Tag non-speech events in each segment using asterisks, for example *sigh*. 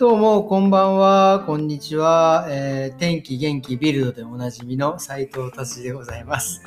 どうも、こんばんは、こんにちは。えー天気元気ビルドでおなじみの斉藤達でございます、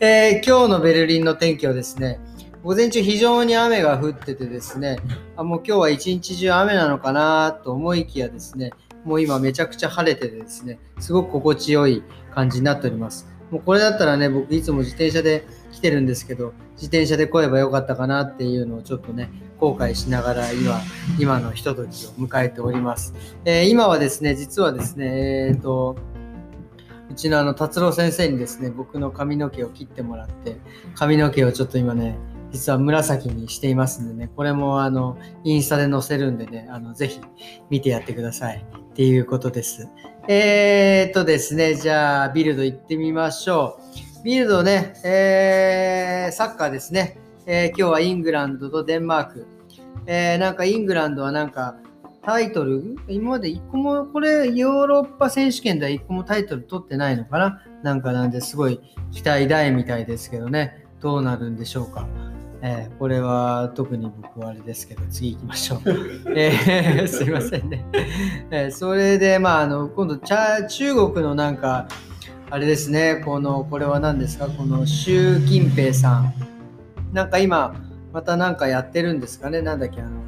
えー今日のベルリンの天気はですね、午前中非常に雨が降っててですね、あもう今日は一日中雨なのかなと思いきやですね、もう今めちゃくちゃ晴れててですね、すごく心地よい感じになっております。もうこれだったらね、僕いつも自転車で来てるんですけど、自転車で来ればよかったかなっていうのをちょっとね、後悔しながら今、今のひとときを迎えております。えー今はですね、実はですね、えっ、と、うちのあの達郎先生にですね、僕の髪の毛を切ってもらって、髪の毛をちょっと今ね、実は紫にしていますんでね、これもあの、インスタで載せるんでね、あの、ぜひ見てやってください。っていうことです。えー、っとですね、じゃあ、ビルド行ってみましょう。ビルドね、えー、サッカーですね。えー今日はイングランドとデンマーク。えーなんかイングランドはなんかタイトル、今まで一個も、これヨーロッパ選手権では一個もタイトル取ってないのかな？なんかなんですごい期待大みたいですけどね。どうなるんでしょうか？えーこれは特に僕はあれですけど、次行きましょう。えーすいませんね。えーそれで、まあ、あの、今度、中国のなんか、あれですね、この、これは何ですか、この習近平さん。なんか今、またなんかやってるんですかね、なんだっけ、あの、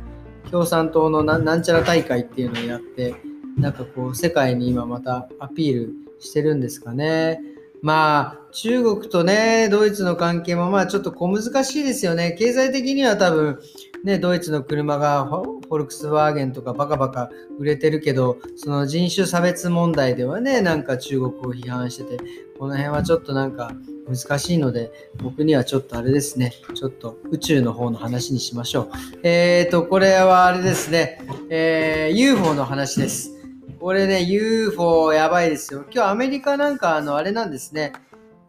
共産党のななんちゃら大会っていうのをやって、なんかこう、世界に今またアピールしてるんですかね？まあ、中国とね、ドイツの関係もまあちょっと小難しいですよね。経済的には多分、ね、ドイツの車がフォルクスワーゲンとかバカバカ売れてるけど、その人種差別問題ではね、なんか中国を批判してて、この辺はちょっとなんか難しいので、僕にはちょっとあれですね、ちょっと宇宙の方の話にしましょう。えーと、これはあれですね、えー UFO の話です。これね、UFO やばいですよ。今日アメリカなんかあの、あれなんですね、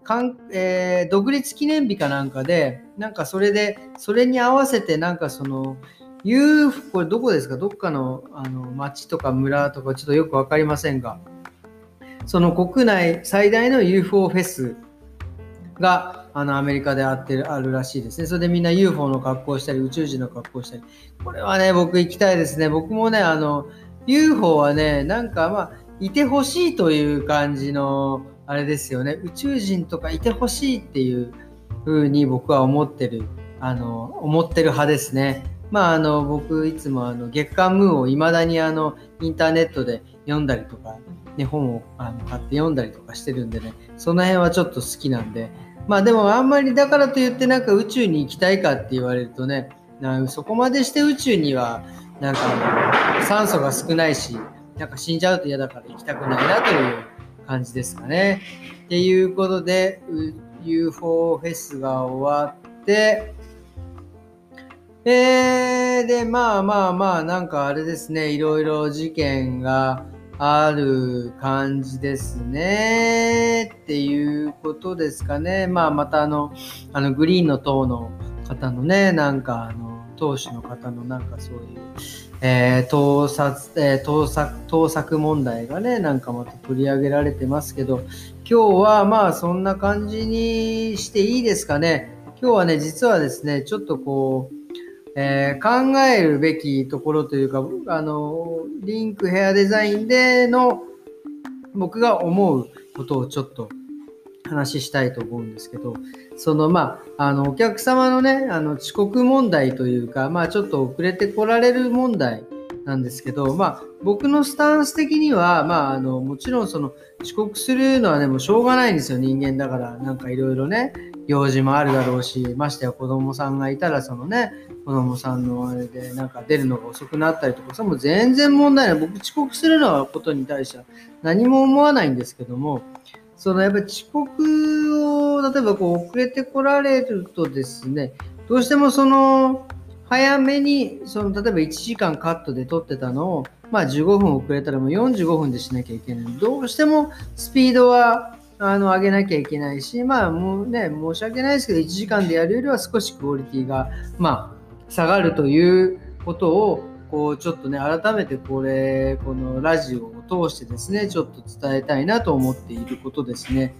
かんえー独立記念日かなんかで、なんかそれで、それに合わせてなんかその、UFO、これどこですか？どっかのあの町とか村とかちょっとよくわかりませんが、その国内最大の UFO フェスがあのアメリカであってるあるらしいですね。それでみんな UFO の格好をしたり、宇宙人の格好をしたり。これはね、僕行きたいですね。僕もね、あの、UFO はね、なんかまあ、いてほしいという感じの、あれですよね。宇宙人とかいてほしいっていう風に僕は思ってる、あの、思ってる派ですね。まあ、あの、僕いつもあの、月刊ムーを未だにあの、インターネットで読んだりとか、ね、本をあの買って読んだりとかしてるんでね、その辺はちょっと好きなんで、まあでもあんまりだからといってなんか宇宙に行きたいかって言われるとね、そこまでして宇宙にはなんか酸素が少ないし、なんか死んじゃうと嫌だから行きたくないなという感じですかね。っていうことで、UFO フェスが終わって、えー、で、まあまあまあ、なんかあれですね、いろいろ事件がある感じですね。っていうことですかね。まあまたあの、あのグリーンの党の方のね、なんかあの、党首の方のなんかそういう、えー盗撮、えー盗作、盗作問題がね、なんかまた取り上げられてますけど、今日はまあそんな感じにしていいですかね。今日はね、実はですね、ちょっとこう、えー考えるべきところというか、あの、リンクヘアデザインでの僕が思うことをちょっと話したいと思うんですけど、そのまあ、あの、お客様のね、あの、遅刻問題というか、まあちょっと遅れてこられる問題なんですけど、まあ僕のスタンス的には、まああの、もちろんその遅刻するのはね、もうしょうがないんですよ、人間だから。なんかいろいろね、用事もあるだろうし、ましてや子供さんがいたら、そのね、子供さんのあれでなんか出るのが遅くなったりとか、それも全然問題ない。僕遅刻するのはことに対しては何も思わないんですけども、そのやっぱり遅刻を、例えばこう遅れてこられるとですね、どうしてもその、早めに、その、例えば1時間カットで撮ってたのを、まあ15分遅れたらもう45分でしなきゃいけない。どうしてもスピードは、あの、上げなきゃいけないし、まあもうね、申し訳ないですけど、1時間でやるよりは少しクオリティが、まあ、下がるということを、こう、ちょっとね、改めてこれ、このラジオを通してですね、ちょっと伝えたいなと思っていることですね。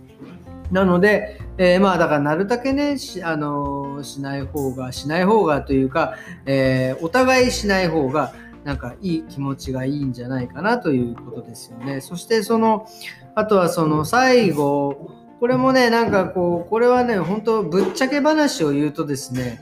なので、えーまあだからなるだけねしあのしない方がしない方がというか、えーお互いしない方がなんかいい気持ちがいいんじゃないかなということですよね。そしてその、あとはその最後、これもね、なんかこう、これはね、本当ぶっちゃけ話を言うとですね、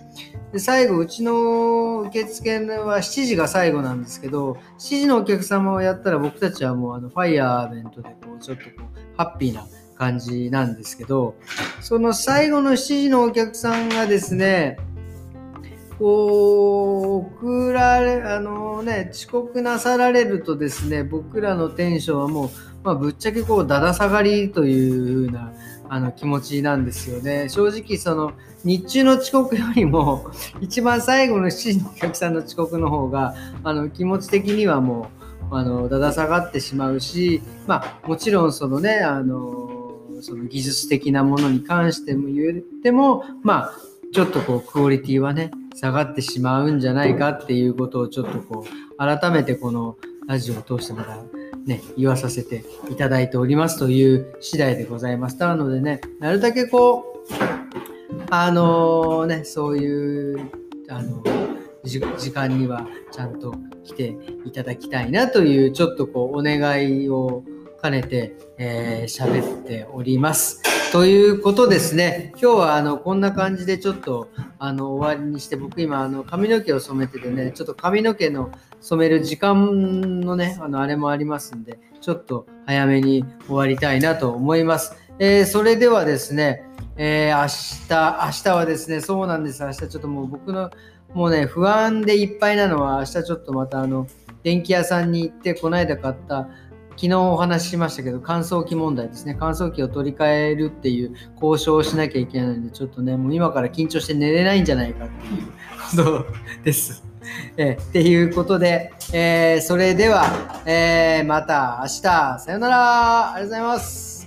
で最後、うちの受付は7時が最後なんですけど、7時のお客様をやったら僕たちはもうあのファイヤーベントでこうちょっとこうハッピーな感じなんですけど、その最後の7時のお客さんがですね、こう、送られ、あのね、遅刻なさられるとですね、僕らのテンションはもう、まあ、ぶっちゃけこう、だだ下がりという風な、あの気持ちなんですよね。正直その日中の遅刻よりも *laughs* 一番最後の7時のお客さんの遅刻の方があの気持ち的にはもうあのだだ下がってしまうし、まあ、もちろんそのねあのその技術的なものに関しても言ってもまあちょっとこうクオリティはね下がってしまうんじゃないかっていうことをちょっとこう改めてこのラジオを通してまたね、言わさせていただいておりますという次第でございます。なのでね、なるだけこう、あのー、ね、そういう、あの時間にはちゃんと来ていただきたいなという、ちょっとこう、お願いを兼ねて、えー、喋っております。ということですね、今日はあのこんな感じでちょっとあの終わりにして、僕今あの髪の毛を染めててね、ちょっと髪の毛の染める時間のね、あのあれもありますんで、ちょっと早めに終わりたいなと思います。えー、それではですね、えー、明日、明日はですね、そうなんです。明日ちょっともう僕のもうね、不安でいっぱいなのは、明日ちょっとまたあの、電気屋さんに行って、この間買った昨日お話ししましたけど、乾燥機問題ですね。乾燥機を取り替えるっていう交渉をしなきゃいけないので、ちょっとね、もう今から緊張して寝れないんじゃないかっていうことです。えっていうことで、えー、それでは、えー、また明日、さよならありがとうございます。